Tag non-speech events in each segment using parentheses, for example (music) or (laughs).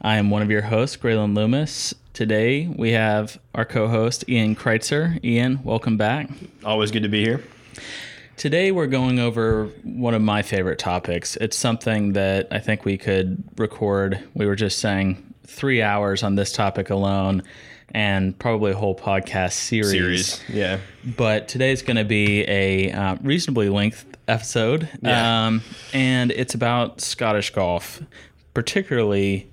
I am one of your hosts, Graylyn Loomis. Today we have our co-host Ian Kreitzer. Ian, welcome back. Always good to be here. Today we're going over one of my favorite topics. It's something that I think we could record. We were just saying three hours on this topic alone, and probably a whole podcast series. Series. Yeah. but today's going to be a uh, reasonably length episode, Yeah. um, and it's about Scottish golf. Particularly,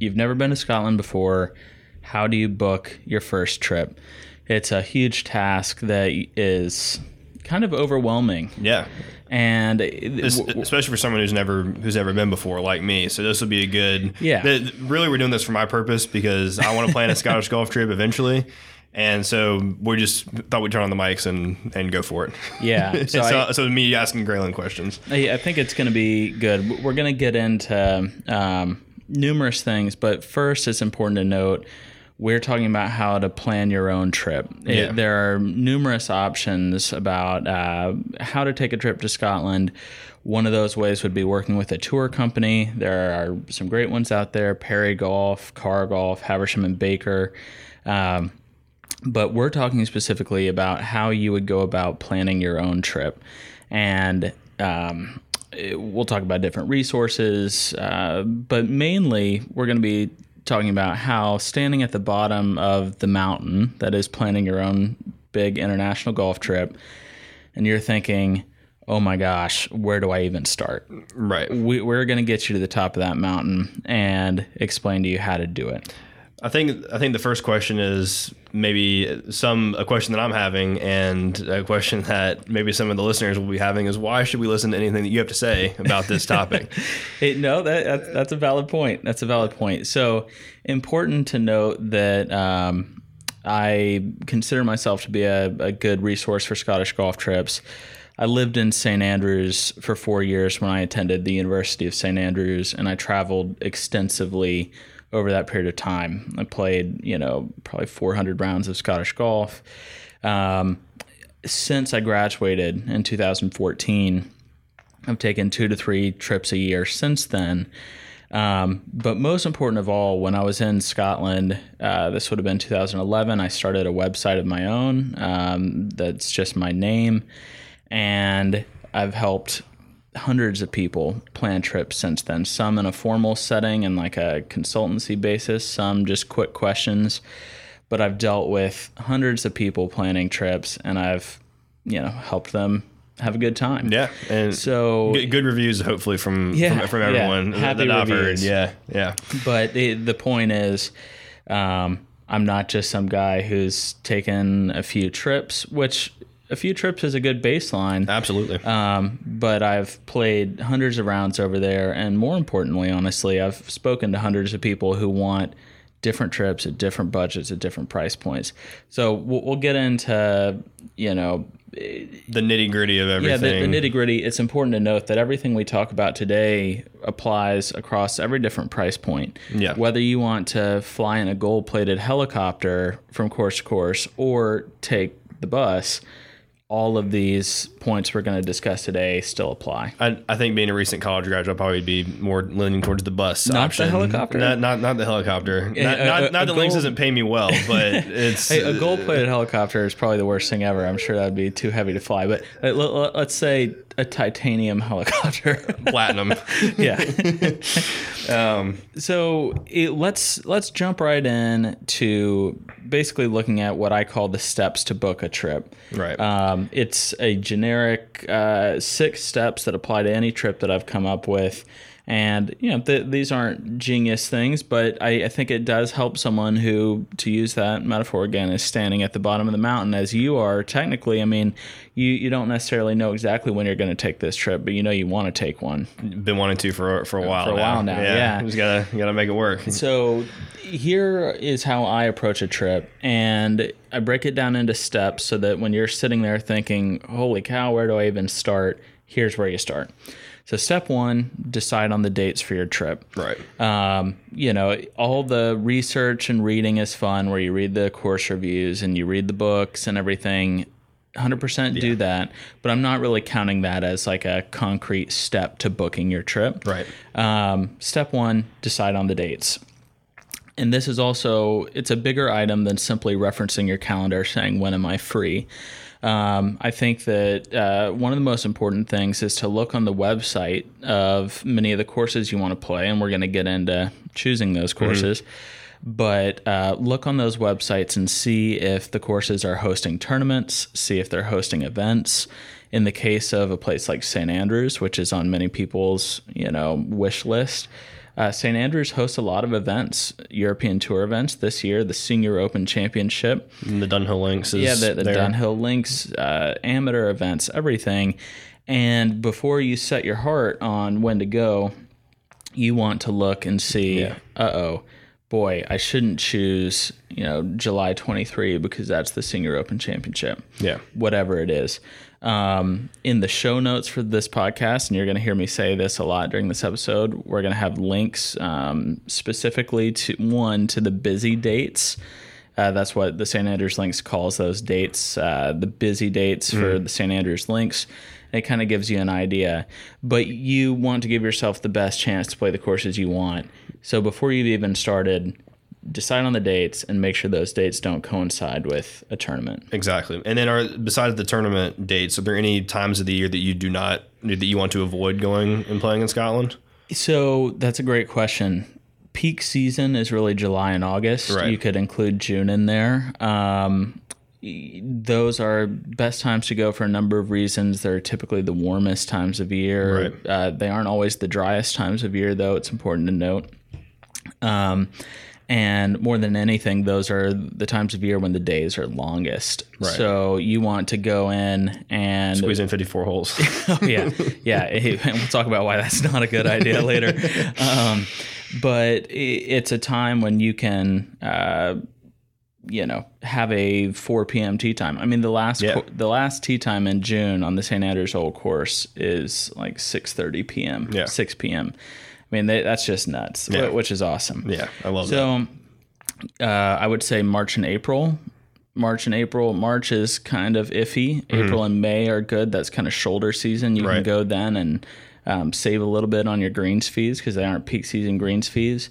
you've never been to Scotland before. How do you book your first trip? It's a huge task that is kind of overwhelming, Yeah. and especially for someone who's never who's ever been before, like me. So this will be a good. Yeah. really, we're doing this for my purpose because I want to plan a (laughs) Scottish golf trip eventually, and so we just thought we'd turn on the mics and and go for it. Yeah, (laughs) So, so so, me asking Graylyn questions. I I think it's going to be good. We're going to get into um, numerous things, but first, it's important to note we're talking about how to plan your own trip. It- Yeah. there are numerous options about uh, how to take a trip to Scotland. One of those ways would be working with a tour company. There are some great ones out there: Perry Golf, Carr Golf, Haversham and Baker. Um, but we're talking specifically about how you would go about planning your own trip and um, we'll talk about different resources uh, but mainly we're going to be talking about how standing at the bottom of the mountain that is planning your own big international golf trip and you're thinking oh my gosh where do i even start Right. we, we're going to get you to the top of that mountain and explain to you how to do it I think I think the first question is maybe some a question that I'm having and a question that maybe some of the listeners will be having is why should we listen to anything that you have to say about this topic? (laughs) No, that, that's, that's a valid point. That's a valid point. So important to note that um, I consider myself to be a, a good resource for Scottish golf trips. I lived in St. Andrews for four years when I attended the University of St. Andrews, and I traveled extensively over that period of time. I played, you know, probably 400 rounds of Scottish golf. Um, since I graduated in 2014, I've taken two to three trips a year since then. Um, but most important of all, when I was in Scotland, uh, this would have been 2011, I started a website of my own um, that's just my name. And I've helped hundreds of people plan trips since then, some in a formal setting and like a consultancy basis, some just quick questions. But I've dealt with hundreds of people planning trips and I've, you know, helped them have a good time. yeah, and So good, good reviews hopefully from Yeah, from, from everyone that- Happy that I've heard. reviews. Yeah, yeah. but the, the point is um, i'm not just some guy who's taken a few trips which a few trips is a good baseline Absolutely. um, but i've played hundreds of rounds over there and more importantly honestly i've spoken to hundreds of people who want different trips at different budgets at different price points so we'll, we'll get into you know the nitty gritty of yeah, everything. the, the nitty gritty. It's important to note that everything we talk about today applies across every different price point. Yeah. Whether you want to fly in a gold plated helicopter from course to course or take the bus, all of these points we're going to discuss today still apply. I, I think being a recent college graduate, I'll probably be more leaning towards the bus Not the option. helicopter? Not not, not the helicopter. Not a- not, a- not a that Links doesn't pay me well, but (laughs) it's Hey, a gold plated helicopter is probably the worst thing ever. I'm sure that'd be too heavy to fly. But uh, let- let- let's say a titanium helicopter. (laughs) platinum. (laughs) yeah. (laughs) um, so it, let's let's jump right in to basically looking at what I call the steps to book a trip. Right. Um, it's a generic uh, six steps that apply to any trip that I've come up with, And you know, th- these aren't genius things, but I, I think it does help someone who, to use that metaphor again, is standing at the bottom of the mountain as you are. Technically, I mean, you you don't necessarily know exactly when you're going to take this trip, but you know you want to take one. Been wanting to for for a while. For a now. while now, yeah. You just gotta you gotta make it work. So here is how I approach a trip, and I break it down into steps so that when you're sitting there thinking, "Holy cow, where do I even start?" Here's where you start. So step one, decide on the dates for your trip. Right. Um, you know, all the research and reading is fun, where you read the course reviews and you read the books and everything. 100% do that, but I'm not really counting that as like a concrete step to booking your trip. Right. Um, step one, decide on the dates. And this is also it's a bigger item than simply referencing your calendar saying when am I free. Um, I think that uh, one of the most important things is to look on the website of many of the courses you want to play, and we're going to get into choosing those courses. But uh, look on those websites and see if the courses are hosting tournaments, see if they're hosting events. In the case of a place like St. Andrews, which is on many people's you know wish list, uh, St. Andrews hosts a lot of events, European Tour events this year, the Senior Open Championship. And the Dunhill Links is Yeah, the, the. Dunhill Links, uh, amateur events, everything. And before you set your heart on when to go, you want to look and see, Yeah. uh oh, boy, I shouldn't choose, you know, July 23 because that's the Senior Open Championship. Yeah. Whatever it is. Um, in the show notes for this podcast, and you're going to hear me say this a lot during this episode, we're going to have links um, specifically to one to the busy dates. Uh, that's what the St. Andrews Links calls those dates, uh, the busy dates for the St. Andrews Links. It kind of gives you an idea, but you want to give yourself the best chance to play the courses you want. So before you've even started, decide on the dates and make sure those dates don't coincide with a tournament. Exactly. And then are besides the tournament dates, are there any times of the year that you do not that you want to avoid going and playing in Scotland? So that's a great question. Peak season is really July and August. Right. You could include June in there. Um, those are best times to go for a number of reasons. They're typically the warmest times of year. Right. Uh, they aren't always the driest times of year, though. It's important to note. Um, and more than anything, those are the times of year when the days are longest. Right. So you want to go in and Squeeze in 54 holes. (laughs) Oh, yeah, yeah. (laughs) And we'll talk about why that's not a good idea (laughs) later. Um, but it's a time when you can, uh, you know, have a 4 p.m. tee time. I mean, the last Yeah. co- the last tee time in June on the St. Andrews Old Course is like 6:30 p.m. Yeah. 6 p.m. I mean, they, that's just nuts, Yeah. which is awesome. yeah, I love that. So uh, I would say March and April. March and April. March is kind of iffy. April and May are good. That's kind of shoulder season. You can Mm-hmm. Go then and um, save a little bit on your greens fees because they aren't peak season greens fees.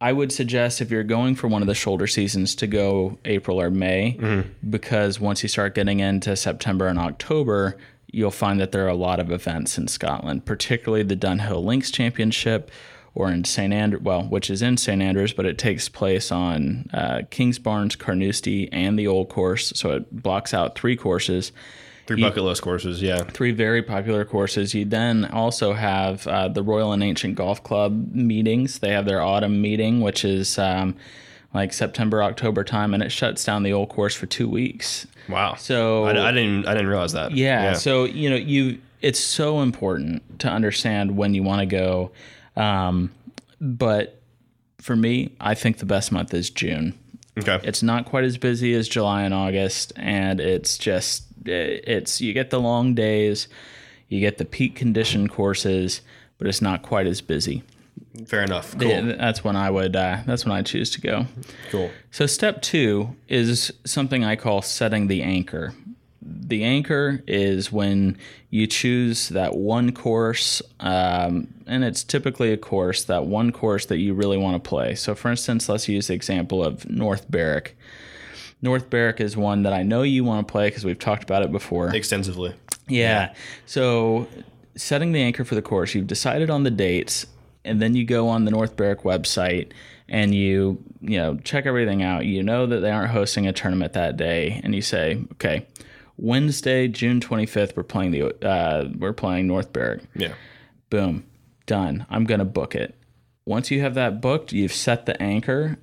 I would suggest if you're going for one of the shoulder seasons to go April or May Mm-hmm. because once you start getting into September and October, you'll find that there are a lot of events in Scotland, particularly the Dunhill Links Championship or in St. Andrews, well, which is in St. Andrews, but it takes place on uh, Kingsbarns, Carnoustie, and the Old Course. So it blocks out three courses Three bucket list courses, yeah. three very popular courses. You then also have uh, the Royal and Ancient Golf Club meetings. They have their autumn meeting, which is um, like September, October time, and it shuts down the old course for two weeks. Wow. So I, I didn't I didn't realize that. yeah, So you know, you it's so important to understand when you want to go. Um, but for me, I think the best month is June. okay. It's not quite as busy as July and August, and it's just it's you get the long days, you get the peak condition courses, but it's not quite as busy. Fair enough. Cool. Yeah, That's when I would uh, that's when I choose to go. Cool. So step two is something I call setting the anchor. The anchor is when you choose that one course, um, and it's typically a course, that one course that you really want to play. So, for instance, let's use the example of North Berwick. North Berwick is one that I know you want to play because we've talked about it before. Extensively. Yeah. So setting the anchor for the course, you've decided on the dates, and then you go on the North Berwick website and you you know check everything out. You know that they aren't hosting a tournament that day, and you say, okay, Wednesday, June twenty fifth, we're playing the uh, we're playing North Berwick. Yeah. Boom. done. I'm going to book it. Once you have that booked, you've set the anchor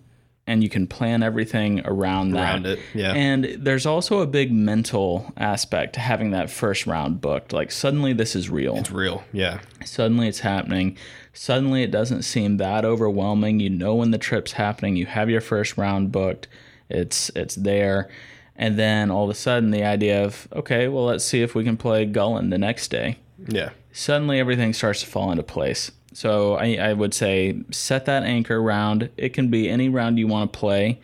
and you can plan everything around that. Around it, yeah. And there's also a big mental aspect to having that first round booked. Like suddenly this is real. It's real. Yeah. Suddenly it's happening. Suddenly it doesn't seem that overwhelming. You know when the trip's happening. You have your first round booked. It's it's there. And then all of a sudden the idea of, okay, well let's see if we can play Gullane the next day. Yeah. Suddenly everything starts to fall into place. So I, I would say set that anchor round. It can be any round you want to play.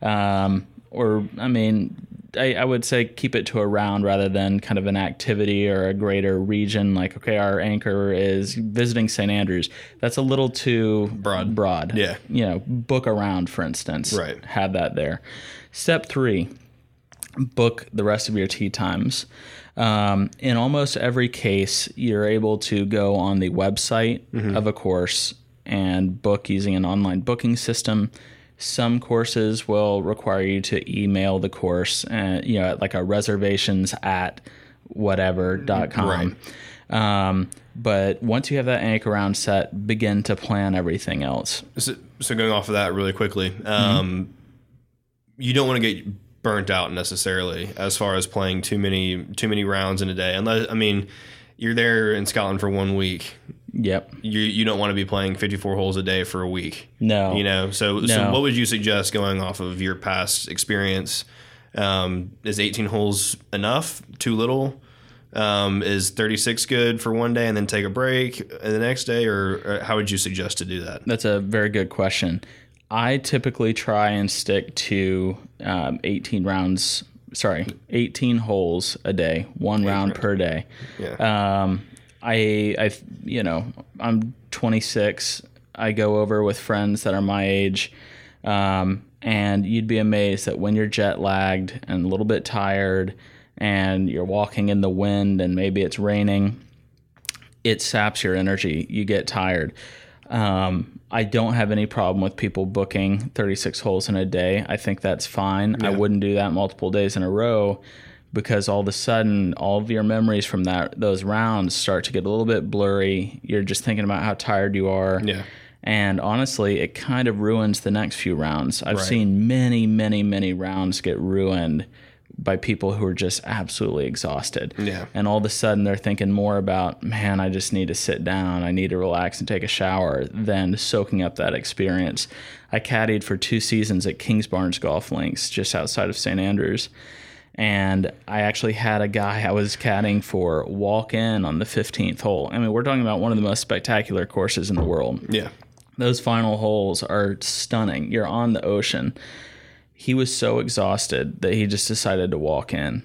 Um, or I mean, I, I would say keep it to a round rather than kind of an activity or a greater region. Like, okay, our anchor is visiting St. Andrews. That's a little too Broad. Broad. Yeah. You know, book a round, for instance. Right. Have that there. Step three, book the rest of your tee times. Um, in almost every case, you're able to go on the website of a course and book using an online booking system. Some courses will require you to email the course, and you know, at like a reservations at whatever.com. Um, but once you have that anchor round set, begin to plan everything else. So, so going off of that really quickly, um, you don't want to get burnt out necessarily as far as playing too many too many rounds in a day. Unless I mean, you're there in Scotland for one week. Yep. You you don't want to be playing 54 holes a day for a week. No. You know. So so what would you suggest going off of your past experience? Um, is 18 holes enough? Too little? Um, is 36 good for one day and then take a break the next day, or, or how would you suggest to do that? That's a very good question. I typically try and stick to um, 18 rounds, sorry, 18 holes a day, one round per day. Yeah. Um, I, I, you know, I'm 26. I go over with friends that are my age. Um, and you'd be amazed that when you're jet lagged and a little bit tired and you're walking in the wind and maybe it's raining, it saps your energy. You get tired. Um, I don't have any problem with people booking 36 holes in a day. I think that's fine. I wouldn't do that multiple days in a row because all of a sudden all of your memories from that those rounds start to get a little bit blurry. You're just thinking about how tired you are. Yeah. And honestly, it kind of ruins the next few rounds. I've Right. seen many, many, many rounds get ruined by people who are just absolutely exhausted. Yeah. And all of a sudden they're thinking more about, man, I just need to sit down, I need to relax and take a shower than soaking up that experience. I caddied for two seasons at Kingsbarns Golf Links just outside of St. Andrews. And I actually had a guy I was caddying for walk in on the 15th hole. I mean, we're talking about one of the most spectacular courses in the world Yeah. those final holes are stunning. You're on the ocean. He was so exhausted that he just decided to walk in.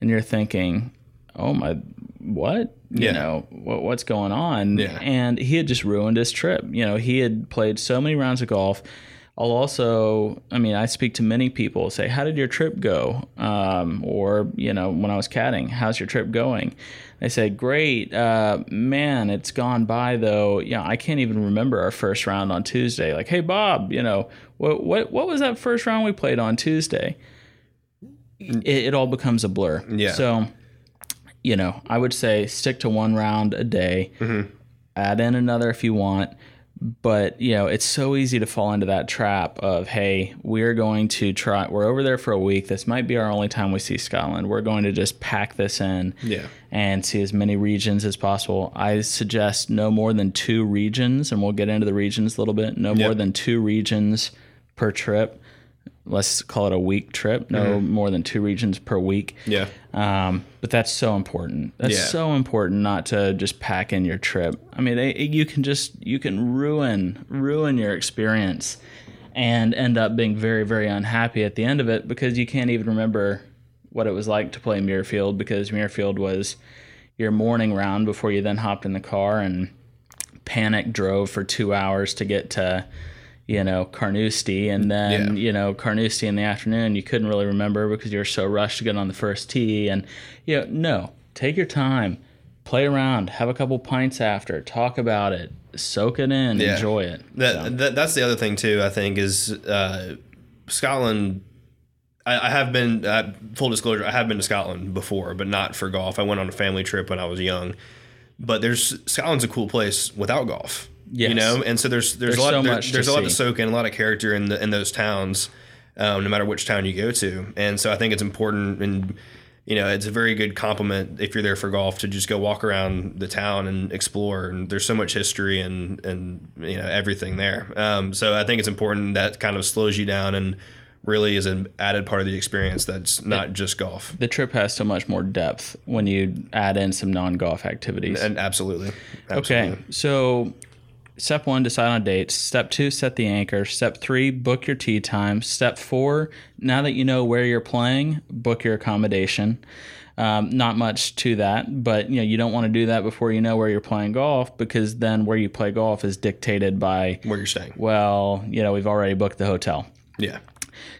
And you're thinking, oh my, what? You know, what, what's going on? Yeah. And he had just ruined his trip. You know, he had played so many rounds of golf. I'll also, I mean, I speak to many people say, How did your trip go? Um, or, you know, when I was caddying, how's your trip going? They say, Great. Uh, man, it's gone by though. Yeah, I can't even remember our first round on Tuesday. Like, hey, Bob, you know, what, what, what was that first round we played on Tuesday? It, it all becomes a blur. Yeah. So, you know, I would say stick to one round a day, add in another if you want. But, you know, it's so easy to fall into that trap of, hey, we're going to try, we're over there for a week. This might be our only time we see Scotland. We're going to just pack this in Yeah. and see as many regions as possible. I suggest no more than two regions, and we'll get into the regions a little bit. No more than two regions per trip. Let's call it a week trip. No more than two regions per week. Yeah. Um, but that's so important. That's Yeah. so important not to just pack in your trip. I mean, they, you can just you can ruin ruin your experience and end up being very very unhappy at the end of it because you can't even remember what it was like to play Muirfield because Muirfield was your morning round before you then hopped in the car and panic drove for two hours to get to you know Carnoustie and then Yeah. you know Carnoustie in the afternoon you couldn't really remember because you were so rushed to get on the first tee and you know no take your time play around have a couple pints after talk about it soak it in Yeah. enjoy it That, So, that that's the other thing too. I think is uh, Scotland. I, I have been uh, full disclosure. I have been to Scotland before, but not for golf. I went on a family trip when I was young. but there's Scotland's a cool place without golf. Yes. You know, and so there's there's, There's a lot so there- much there's a lot to soak in, a lot of character in the in those towns, um, no matter which town you go to. And so I think it's important and you know, it's a very good complement if you're there for golf to just go walk around the town and explore. And there's so much history and and you know everything there. Um, so I think it's important that kind of slows you down and really is an added part of the experience that's not just golf. The trip has so much more depth when you add in some non-golf activities. And absolutely. Okay, so step one, decide on dates. Step two, set the anchor. Step three, book your tee time. Step four, now that you know where you're playing, book your accommodation. Um, not much to that, but you know you don't want to do that before you know where you're playing golf because then where you play golf is dictated by Where you're staying. well, you know we've already booked the hotel. Yeah.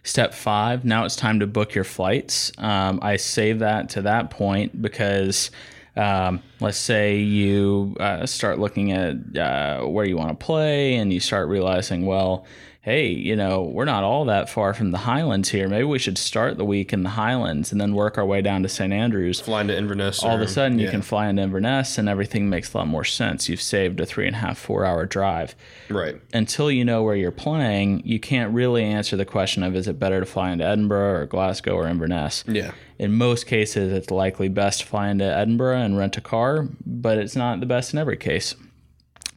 Step five, now it's time to book your flights. Um, I save that to that point because um, let's say you uh, start looking at uh, where you want to play and you start realizing, well, hey, you know, we're not all that far from the Highlands here. Maybe we should start the week in the Highlands and then work our way down to St. Andrews Flying to Inverness. all of a sudden you can fly into Inverness and everything makes a lot more sense. You've saved a three and a half, four hour drive. Right. Until you know where you're playing, you can't really answer the question of is it better to fly into Edinburgh or Glasgow or Inverness? Yeah. In most cases, it's likely best to fly into Edinburgh and rent a car, but it's not the best in every case.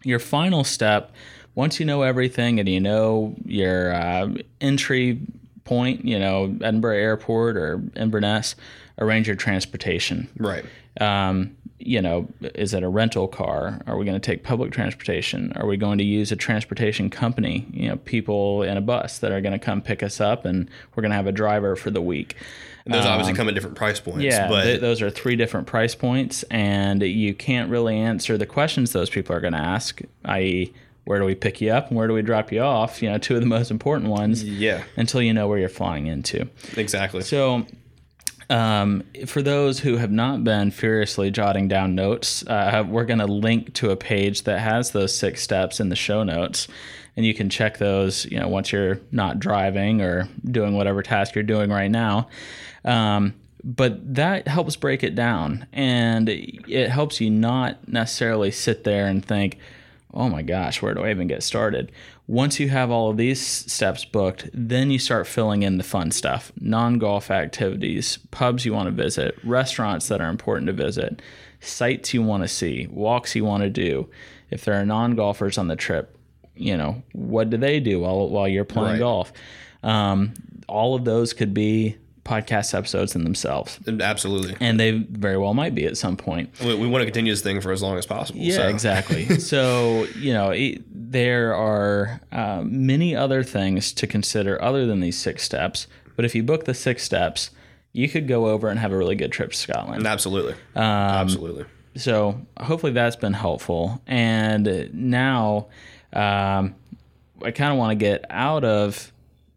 Your final step, once you know everything and you know your uh, entry point, you know, Edinburgh Airport or Inverness, arrange your transportation Right. um, you know, is it a rental car? Are we going to take public transportation? Are we going to use a transportation company? You know, people in a bus that are going to come pick us up, and we're going to have a driver for the week. And those obviously come at different price points. Um, Yeah, But th- those are three different price points, and you can't really answer the questions those people are going to ask, i.e., where do we pick you up and where do we drop you off? You know, two of the most important ones. yeah, Until you know where you're flying into. exactly. So, um, for those who have not been furiously jotting down notes, uh, we're going to link to a page that has those six steps in the show notes, and you can check those. You know, once you're not driving or doing whatever task you're doing right now. Um, but that helps break it down, and it helps you not necessarily sit there and think, oh my gosh, where do I even get started? Once you have all of these steps booked, then you start filling in the fun stuff non golf activities, pubs you want to visit, restaurants that are important to visit, sites you want to see, walks you want to do. If there are non golfers on the trip, you know, what do they do while, while you're playing Right. golf? Um, all of those could be podcast episodes in themselves. Absolutely. And they very well might be at some point. We, we want to continue this thing for as long as possible. Yeah, so. exactly. (laughs) so, you know, it, there are uh, many other things to consider other than these six steps. But if you book the six steps, you could go over and have a really good trip to Scotland. Absolutely. Um, Absolutely. So, hopefully, that's been helpful. And now, um, I kind of want to get out of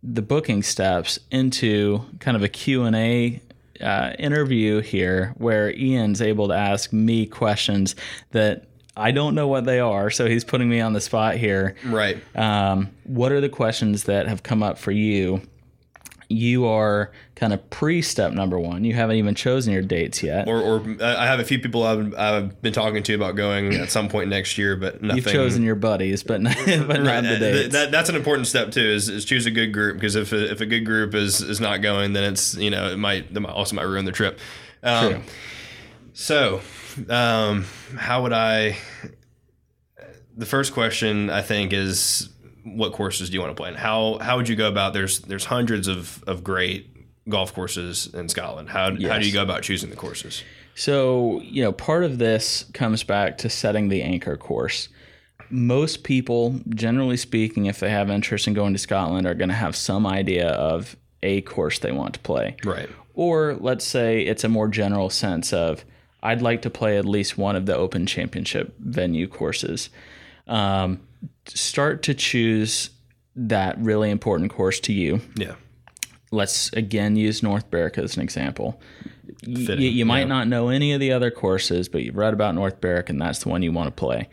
the booking steps into kind of a Q&A uh, interview here where Ian's able to ask me questions that I don't know what they are. So he's putting me on the spot here. Right. Um, what are the questions that have come up for you? You are kind of pre step number one. You haven't even chosen your dates yet. Or, or uh, I have a few people I've, I've been talking to about going at some point next year, but nothing. You've chosen your buddies, but not, (laughs) but not the dates. That, that's an important step too. Is, is choose a good group because if a, if a good group is is not going, then it's you know it might that might also might ruin the trip. Um, True. So, um, how would I? The first question I think is, what courses do you want to play, and how how would you go about? There's there's hundreds of of great golf courses in Scotland. How how do you go about choosing the courses? So, you know, part of this comes back to setting the anchor course. Most people, generally speaking, if they have interest in going to Scotland, are going to have some idea of a course they want to play. Right. Or let's say it's a more general sense of, I'd like to play at least one of the Open Championship venue courses. Um, start to choose that really important course to you Yeah. let's again use North Berwick as an example. Y- you, you might yeah. not know any of the other courses, but you've read about North Berwick and that's the one you want to play.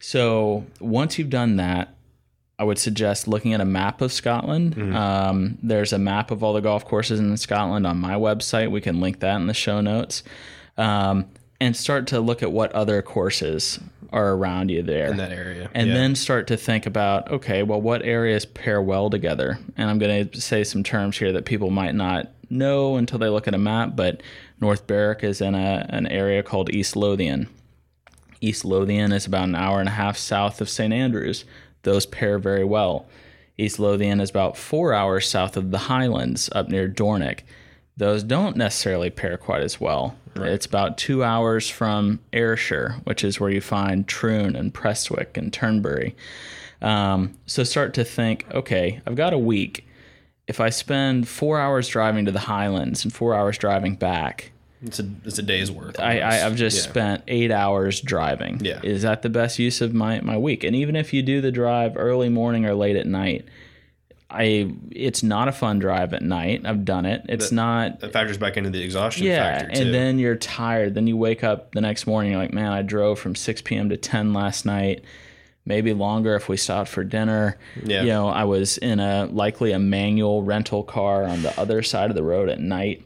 So once you've done that, I would suggest looking at a map of Scotland. Mm-hmm. Um, there's a map of all the golf courses in Scotland on my website. We can link that in the show notes. Um, and start to look at what other courses are around you there. In that area. and Yeah. then start to think about okay well what areas pair well together? And i'm going to say some terms here that people might not know until they look at a map but north berwick is in a, an area called east lothian. East lothian is about an hour and a half south of st andrews. Those pair very well. East lothian is about four hours south of the highlands up near dornoch those don't necessarily pair quite as well. It's about two hours from Ayrshire, which is where you find Troon and Prestwick and Turnberry. Um, so start to think, okay, I've got a week. If I spend four hours driving to the Highlands and four hours driving back, it's a it's a day's worth. I, I, I've just Yeah. spent eight hours driving. Yeah. Is that the best use of my, my week? And even if you do the drive early morning or late at night, I it's not a fun drive at night. I've done it. It's not that factors back into the exhaustion yeah, factor too. and then you're tired. Then you wake up the next morning. You're like, man, I drove from 6 p.m. to 10 last night. Maybe longer if we stopped for dinner. Yeah. You know, I was in a likely a manual rental car on the other side of the road at night.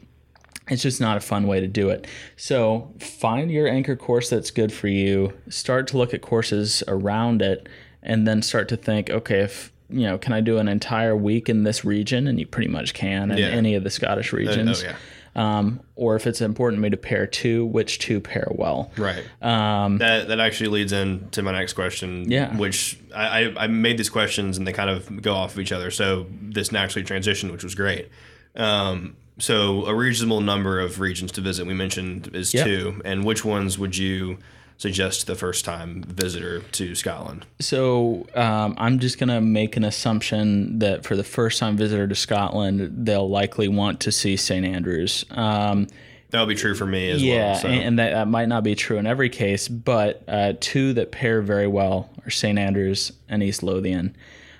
It's just not a fun way to do it. So find your anchor course that's good for you. Start to look at courses around it, and then start to think, okay, if you know, can I do an entire week in this region? And you pretty much can in Yeah. any of the Scottish oh regions yeah, um, or if it's important to me to pair two, which two pair well. right. Um, That that actually leads into my next question. Yeah. Which I, I I made these questions and they kind of go off of each other. So this naturally transitioned, which was great. Um, so a reasonable number of regions to visit we mentioned is Yep. two. And which ones would you suggest the first time visitor to Scotland? so um, I'm just going to make an assumption that for the first time visitor to Scotland, they'll likely want to see St. Andrews. Um, That would be true for me as yeah, well. So. and, and that, that might not be true in every case, but uh, two that pair very well are St. Andrews and East Lothian.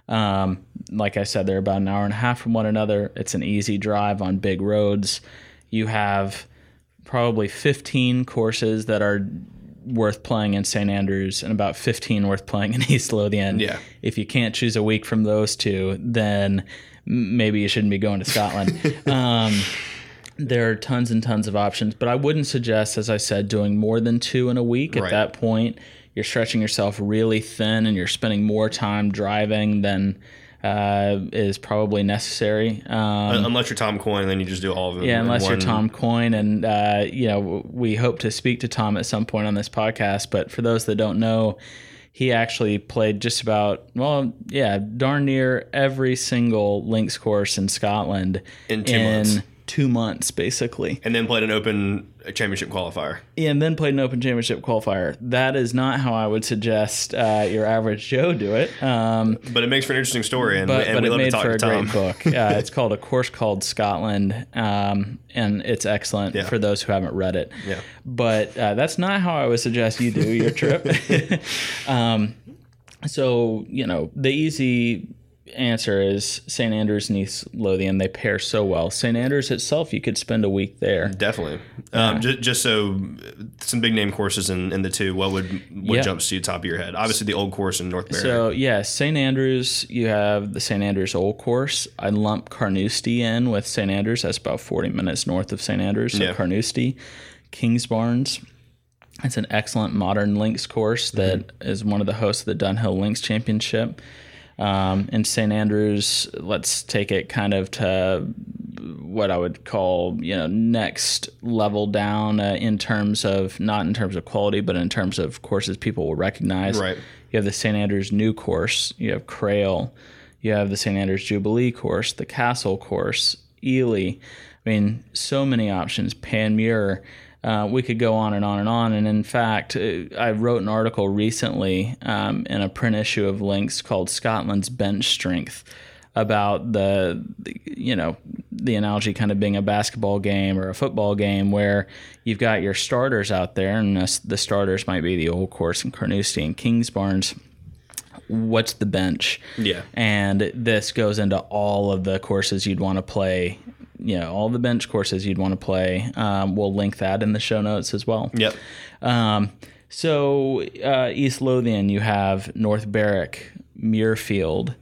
Um, like I said, they're about an hour and a half from one another. It's an easy drive on big roads. You have probably 15 courses that are worth playing in St. Andrews and about 15 worth playing in (laughs) East Lothian. Yeah. If you can't choose a week from those two, then maybe you shouldn't be going to Scotland. (laughs) um, there are tons and tons of options, but I wouldn't suggest, as I said, doing more than two in a week. At that point, you're stretching yourself really thin and you're spending more time driving than uh, is probably necessary. Um, unless you're Tom Coyne, then you just do all of them. yeah, in unless you're Tom Coyne, and uh, you know we hope to speak to Tom at some point on this podcast. But for those that don't know, he actually played just about well, yeah, darn near every single links course in Scotland In two months. Two months, basically, and then played an Open Championship qualifier. Yeah, and then played an Open Championship qualifier. That is not how I would suggest uh, your average Joe do it. Um, But it makes for an interesting story, and, but, and but we it love to made talk for to a great book. (laughs) Uh, it's called A Course Called Scotland, um, and it's excellent Yeah. for those who haven't read it. Yeah. But uh, that's not how I would suggest you do your trip. (laughs) um, so, you know, the easy answer is St. Andrews and East Lothian. They pair so well. St. Andrews itself, you could spend a week there. Definitely. Um, just, just so some big name courses in, in the two. What would what Yeah. jumps to the top of your head? Obviously, the old course in North Berwick. So yeah, St Andrews. You have the St Andrews Old Course. I lump Carnoustie in with St Andrews. That's about forty minutes north of St Andrews. So Yeah. Carnoustie, Kingsbarns. It's an excellent modern links course that is one of the hosts of the Dunhill Links Championship. Um, in St Andrews, let's take it kind of to what I would call, you know, next level down uh, in terms of not in terms of quality, but in terms of courses people will recognize. Right. You have the St Andrews New Course. You have Crail. You have the St Andrews Jubilee Course, the Castle Course, Elie. I mean, so many options. Panmure. Uh, we could go on and on and on. And in fact, uh, I wrote an article recently um, in a print issue of Links called Scotland's Bench Strength about the, the, you know, the analogy kind of being a basketball game or a football game where you've got your starters out there, and this, the starters might be the Old Course and Carnoustie and Kings Kingsbarns. What's the bench? Yeah. And this goes into all of the courses you'd want to play you know all the bench courses you'd want to play. Um, we'll link that in the show notes as well. Yep. Um, so uh, East Lothian, you have North Berwick, Muirfield,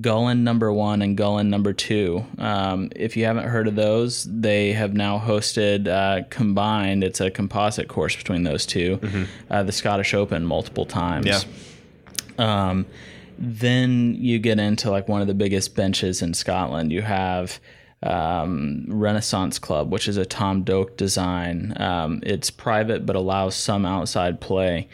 Gullane number one and Gullane number two. Um, if you haven't heard of those, they have now hosted uh, combined. It's a composite course between those 2 uh, the Scottish Open multiple times. Yeah. Um, then you get into like one of the biggest benches in Scotland. You have um, Renaissance Club, which is a Tom Doak design. Um, it's private but allows some outside play.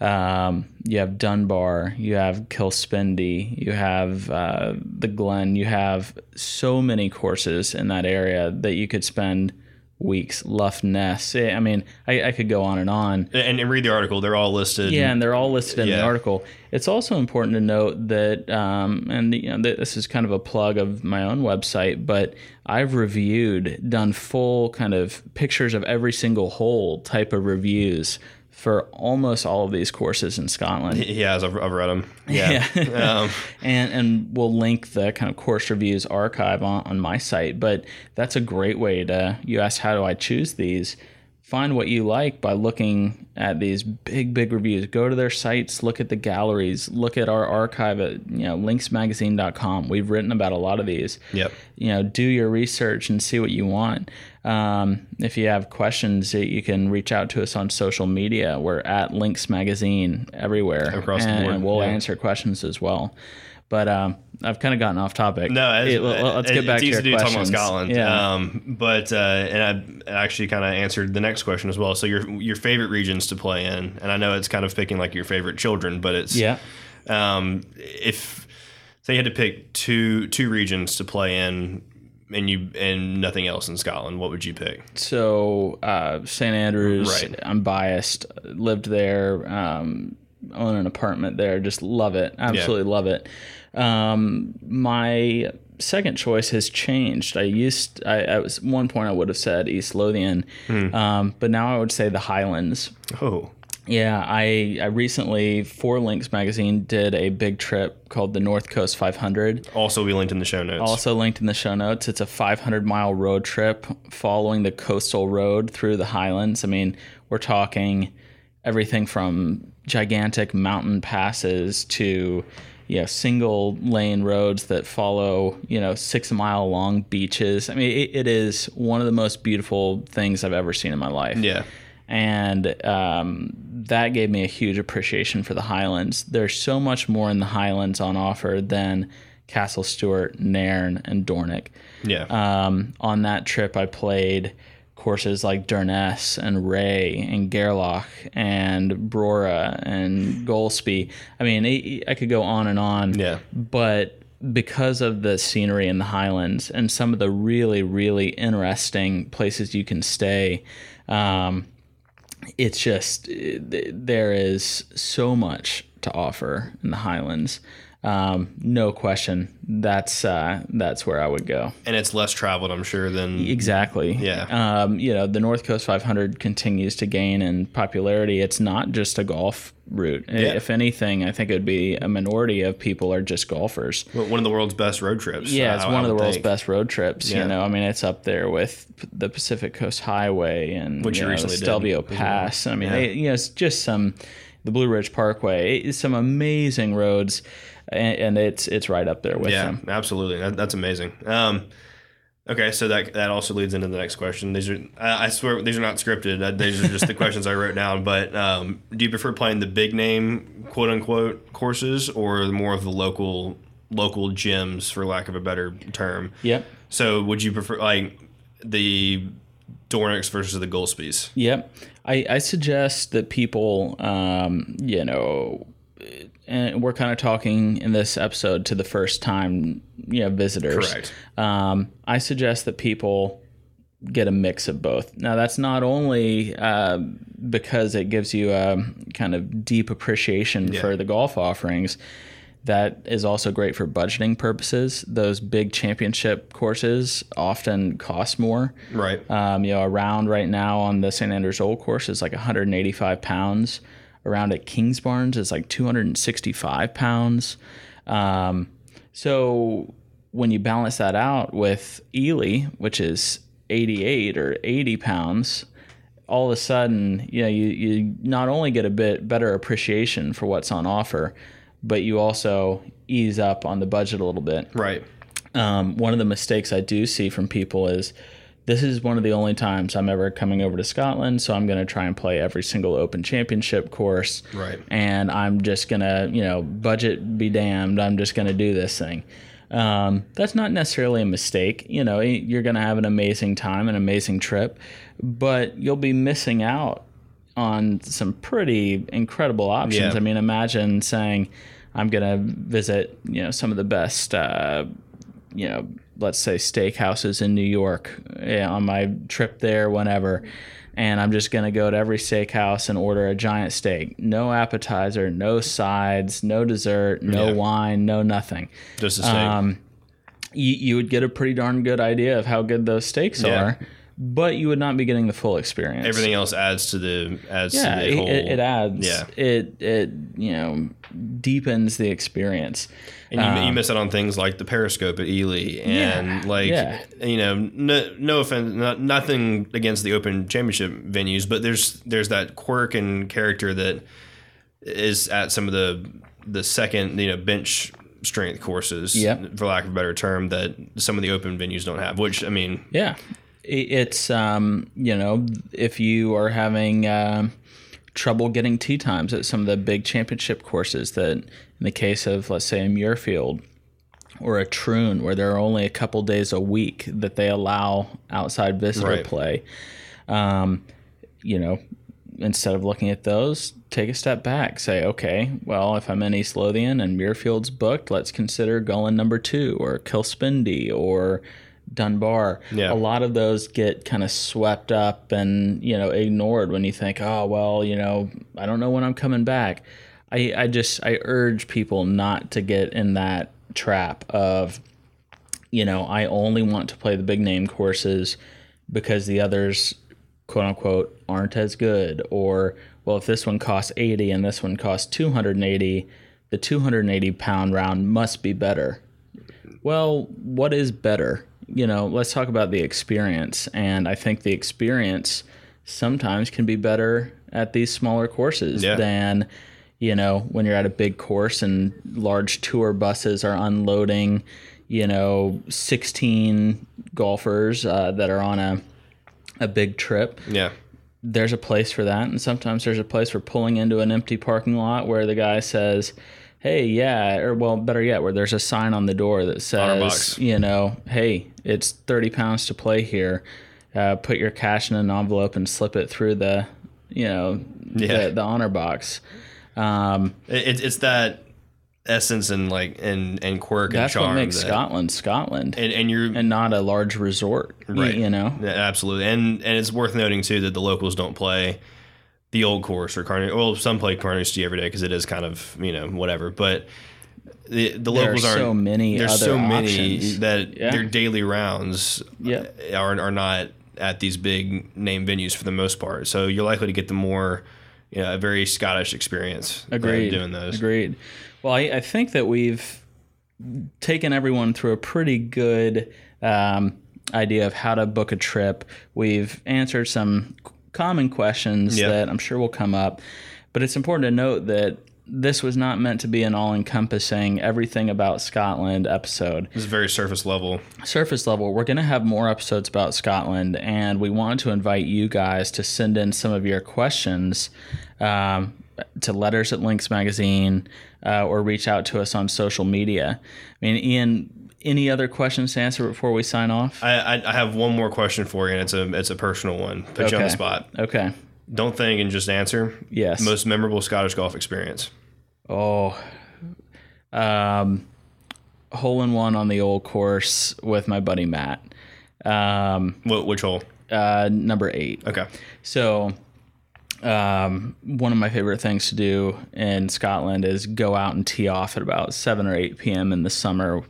Um, you have Dunbar, you have Kilspindie, you have uh, the Glen. You have so many courses in that area that you could spend weeks. Lough Ness. I mean, I, I could go on and on. And, and read the article. They're all listed. Yeah, and they're all listed in the article. It's also important to note that, um, and you know, this is kind of a plug of my own website, but I've reviewed, done full kind of pictures of every single hole type of reviews for almost all of these courses in Scotland. He has. I've, I've read them. Yeah. (laughs) um, (laughs) and and we'll link the kind of course reviews archive on, on my site. But that's a great way to you ask how do I choose these? Find what you like by looking at these big big reviews. Go to their sites, look at the galleries, look at our archive at you know linksmagazine.com. We've written about a lot of these. Yep. You know, do your research and see what you want. Um, if you have questions, you can reach out to us on social media. We're at Links Magazine everywhere, Across the and, board, and we'll yeah. answer questions as well. But um, I've kind of gotten off topic. No, It- let- let's get back it's to easy your to do talking about. Scotland. Yeah. Um, but uh, and I actually kind of answered the next question as well. So your your favorite regions to play in, and I know it's kind of picking like your favorite children, but it's yeah. Um, if say you had to pick two two regions to play in, and you and nothing else in Scotland, what would you pick? So uh, St. Andrews, Right. I'm biased. Lived there, um, own an apartment there. Just love it. Absolutely love it. Um, my second choice has changed. I used, I, at was- one point, I would have said East Lothian, um, but now I would say the Highlands. Oh, Yeah, I, I recently for Links Magazine did a big trip called the North Coast 500. also be linked in the show notes. Also linked in the show notes. It's a 500 mile road trip following the coastal road through the Highlands. I mean, we're talking everything from gigantic mountain passes to you know single lane roads that follow you know six mile long beaches. I mean, it, it is one of the most beautiful things I've ever seen in my life yeah, and um, that gave me a huge appreciation for the Highlands. There's so much more in the Highlands on offer than Castle Stuart, Nairn, and Dornoch. yeah, Um, on that trip, I played courses like Durness and Reay and Gairloch and Brora and Golspie. I mean, it, I could go on and on. Yeah. But because of the scenery in the Highlands and some of the really, really interesting places you can stay, um, it's just eh, there is so much to offer in the Highlands. Um, no question, that's uh, that's where I would go. and it's less traveled, I'm sure, than Exactly. Yeah. Um, you know, the North Coast 500 continues to gain in popularity. It's not just a golf route. Yeah. If anything, I think it would be a minority of people are just golfers. one of the world's best road trips. Yeah, it's I- one I of the world's think. best road trips. Yeah. You know, I mean, it's up there with the Pacific Coast Highway and Which you you know, recently Stelvio well. Pass. I mean, Yeah. it- you know, it's just some the Blue Ridge Parkway. It's some amazing roads, and, and it's it's right up there with Yeah, them. absolutely. That, that's amazing. Um, okay, so that that also leads into the next question. These are I, I swear these are not scripted. These are just the (laughs) questions I wrote down. But um, do you prefer playing the big name quote unquote courses or more of the local local gyms, for lack of a better term? Yep. So would you prefer like the Dornochs versus the Golspies? Yep. I, I suggest that people, um, you know, and we're kind of talking in this episode to the first time, you know, visitors. Correct. Um, I suggest that people get a mix of both. Now, that's not only uh, because it gives you a kind of deep appreciation Yeah. for the golf offerings. That is also great for budgeting purposes. Those big championship courses often cost more. Right. Um, you know, around right now on the St. Andrews Old course is like 185 pounds. Around at Kingsbarns is like 265 pounds. Um, so when you balance that out with Elie, which is 88 or 80 pounds, all of a sudden, you know, you, you not only get a bit better appreciation for what's on offer, but you also ease up on the budget a little bit. Right. Um, one of the mistakes I do see from people is this is one of the only times I'm ever coming over to Scotland, so I'm going to try and play every single Open Championship course. Right. And I'm just going to, you know, budget be damned, I'm just going to do this thing. Um, that's not necessarily a mistake. You know, you're going to have an amazing time, an amazing trip, but you'll be missing out on some pretty incredible options. Yeah. I mean, imagine saying, I'm going to visit, you know, some of the best, uh, you know, let's say steakhouses in New York yeah, on my trip there, whenever. And I'm just going to go to every steakhouse and order a giant steak. No appetizer, no sides, no dessert, no Yeah. wine, no nothing. Just a steak. Um, you, you would get a pretty darn good idea of how good those steaks Yeah. are, but you would not be getting the full experience. Everything else adds to the adds yeah, to the it, whole. it, it adds. Yeah. It it you know deepens the experience. And you, you um, miss out on things like the Periscope at Elie, and Yeah, like yeah. you know, no, no offense, not, nothing against the Open Championship venues, but there's there's that quirk and character that is at some of the the second you know bench strength courses, Yep. for lack of a better term, that some of the Open venues don't have. Which I mean, Yeah, it's um, you know if you are having um, trouble getting tee times at some of the big championship courses, that in the case of let's say a Muirfield or a Troon, where there are only a couple days a week that they allow outside visitor Right. play, um, you know. Instead of looking at those, take a step back. Say, okay, well, if I'm in East Lothian and Muirfield's booked, let's consider Gullane number two or Kilspindie or Dunbar. Yeah. A lot of those get kind of swept up and, you know, ignored when you think, oh, well, you know, I don't know when I'm coming back. I, I just, I urge people not to get in that trap of, you know, I only want to play the big name courses because the others, quote unquote, aren't as good. Or, well, if this one costs 80 and this one costs 280, the 280 pound round must be better. Well, what is better? You know, let's talk about the experience. And I think the experience sometimes can be better at these smaller courses Yeah. than, you know, when you're at a big course and large tour buses are unloading, you know, 16 golfers uh, that are on a, a big trip yeah, there's a place for that and sometimes there's a place for pulling into an empty parking lot where the guy says hey yeah or well better yet where there's a sign on the door that says you know hey it's 30 pounds to play here. Uh, put your cash in an envelope and slip it through the you know Yeah. the, the honor box. Um, it, it's- it's that essence and like and and quirk that's and charm what makes that- scotland scotland And and you're and not a large resort Right. you know? Yeah, absolutely, and and it's worth noting too that the locals don't play the old course or Carnoustie. Well, some play Carnoustie every day because it is kind of you know whatever, but the the There are locals aren't. so many There's other so many that Yeah. their daily rounds Yeah. are are not at these big name venues for the most part. So you're likely to get the more. You know, a very Scottish experience uh, Agreed. doing those. Agreed. Well, I, I think that we've taken everyone through a pretty good um, idea of how to book a trip. We've answered some common questions Yeah. that I'm sure will come up, but it's important to note that this was not meant to be an all-encompassing everything about Scotland episode It's very surface level. surface level, we're going to have more episodes about Scotland, and we want to invite you guys to send in some of your questions um, to letters at Links Magazine uh, or reach out to us on social media. I mean, Ian, any other questions to answer before we sign off? I, I I have one more question for you, and it's a it's a personal one. Put you on the spot. Okay. Don't think and just answer. Yes. Most memorable Scottish golf experience. Oh, um, hole in one on the old course with my buddy Matt. Um, Wh- which hole? uh, number eight. Okay. So, um, one of my favorite things to do in Scotland is go out and tee off at about 7 or 8 p.m. in the summer.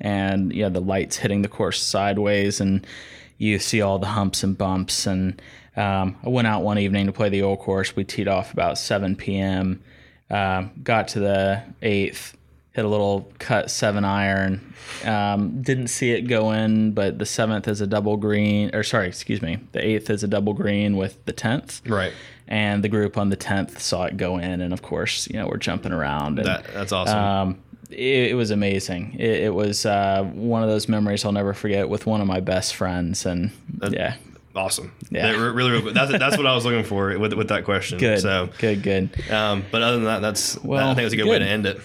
And, yeah, the lights hitting the course sideways, and you see all the humps and bumps. And um, I went out one evening to play the old course. We teed off about 7 p.m., um, got to the eighth, hit a little cut seven iron. Um, didn't see it go in, but the seventh is a double green, or sorry, excuse me, the eighth is a double green with the tenth. Right. And the group on the tenth saw it go in, and of course, you know, we're jumping around. And, That that's awesome. um, it, it was amazing. It, it was uh, one of those memories I'll never forget with one of my best friends, and yeah, Awesome. Yeah. That- really, really. That's that's what I was looking for with with that question. (laughs) good, So, good, good. um, but other than that, that's Well, I think it's a good, way to end it.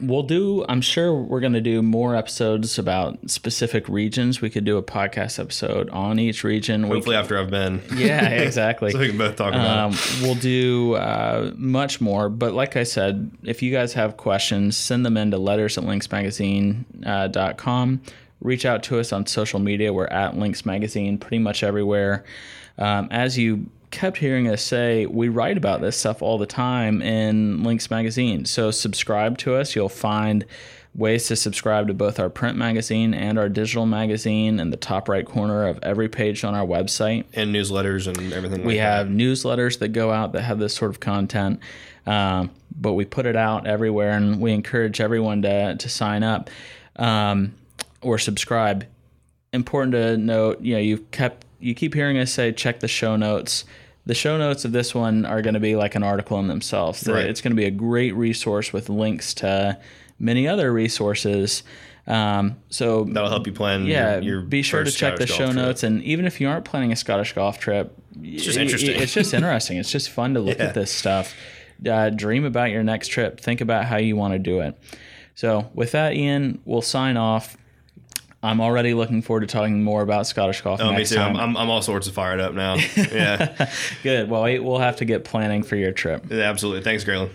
We'll do. I'm sure we're going to do more episodes about specific regions. We could do a podcast episode on each region. Hopefully, after I've been, (laughs) Yeah, (laughs) exactly. so we can both talk about Um, it. (laughs) we'll do uh, much more, but like I said, if you guys have questions, send them into letters at linksmagazine.com. Reach out to us on social media. We're at Links Magazine pretty much everywhere. Um, as you kept hearing us say, we write about this stuff all the time in Links Magazine. So subscribe to us. You'll find ways to subscribe to both our print magazine and our digital magazine in the top right corner of every page on our website. And newsletters and everything. We like have newsletters that go out that have this sort of content, um, but we put it out everywhere, and we encourage everyone to to sign up um, or subscribe. Important to note, you know, you kept you keep hearing us say check the show notes. The show notes of this one are going to be like an article in themselves. Right. It's going to be a great resource with links to many other resources. Um, so that. That'll help you plan. yeah, your, your be sure to check the show trip. notes, and even if you aren't planning a Scottish golf trip, it's just interesting. It's just (laughs) interesting. It's just fun to look Yeah. at this stuff. Uh, dream about your next trip. Think about how you want to do it. So, with that, Ian, we'll sign off. I'm already looking forward to talking more about Scottish golf Oh, me too. I'm, I'm, I'm all sorts of fired up now. (laughs) Yeah, Good. Well, we'll have to get planning for your trip. absolutely. Thanks, Graylyn.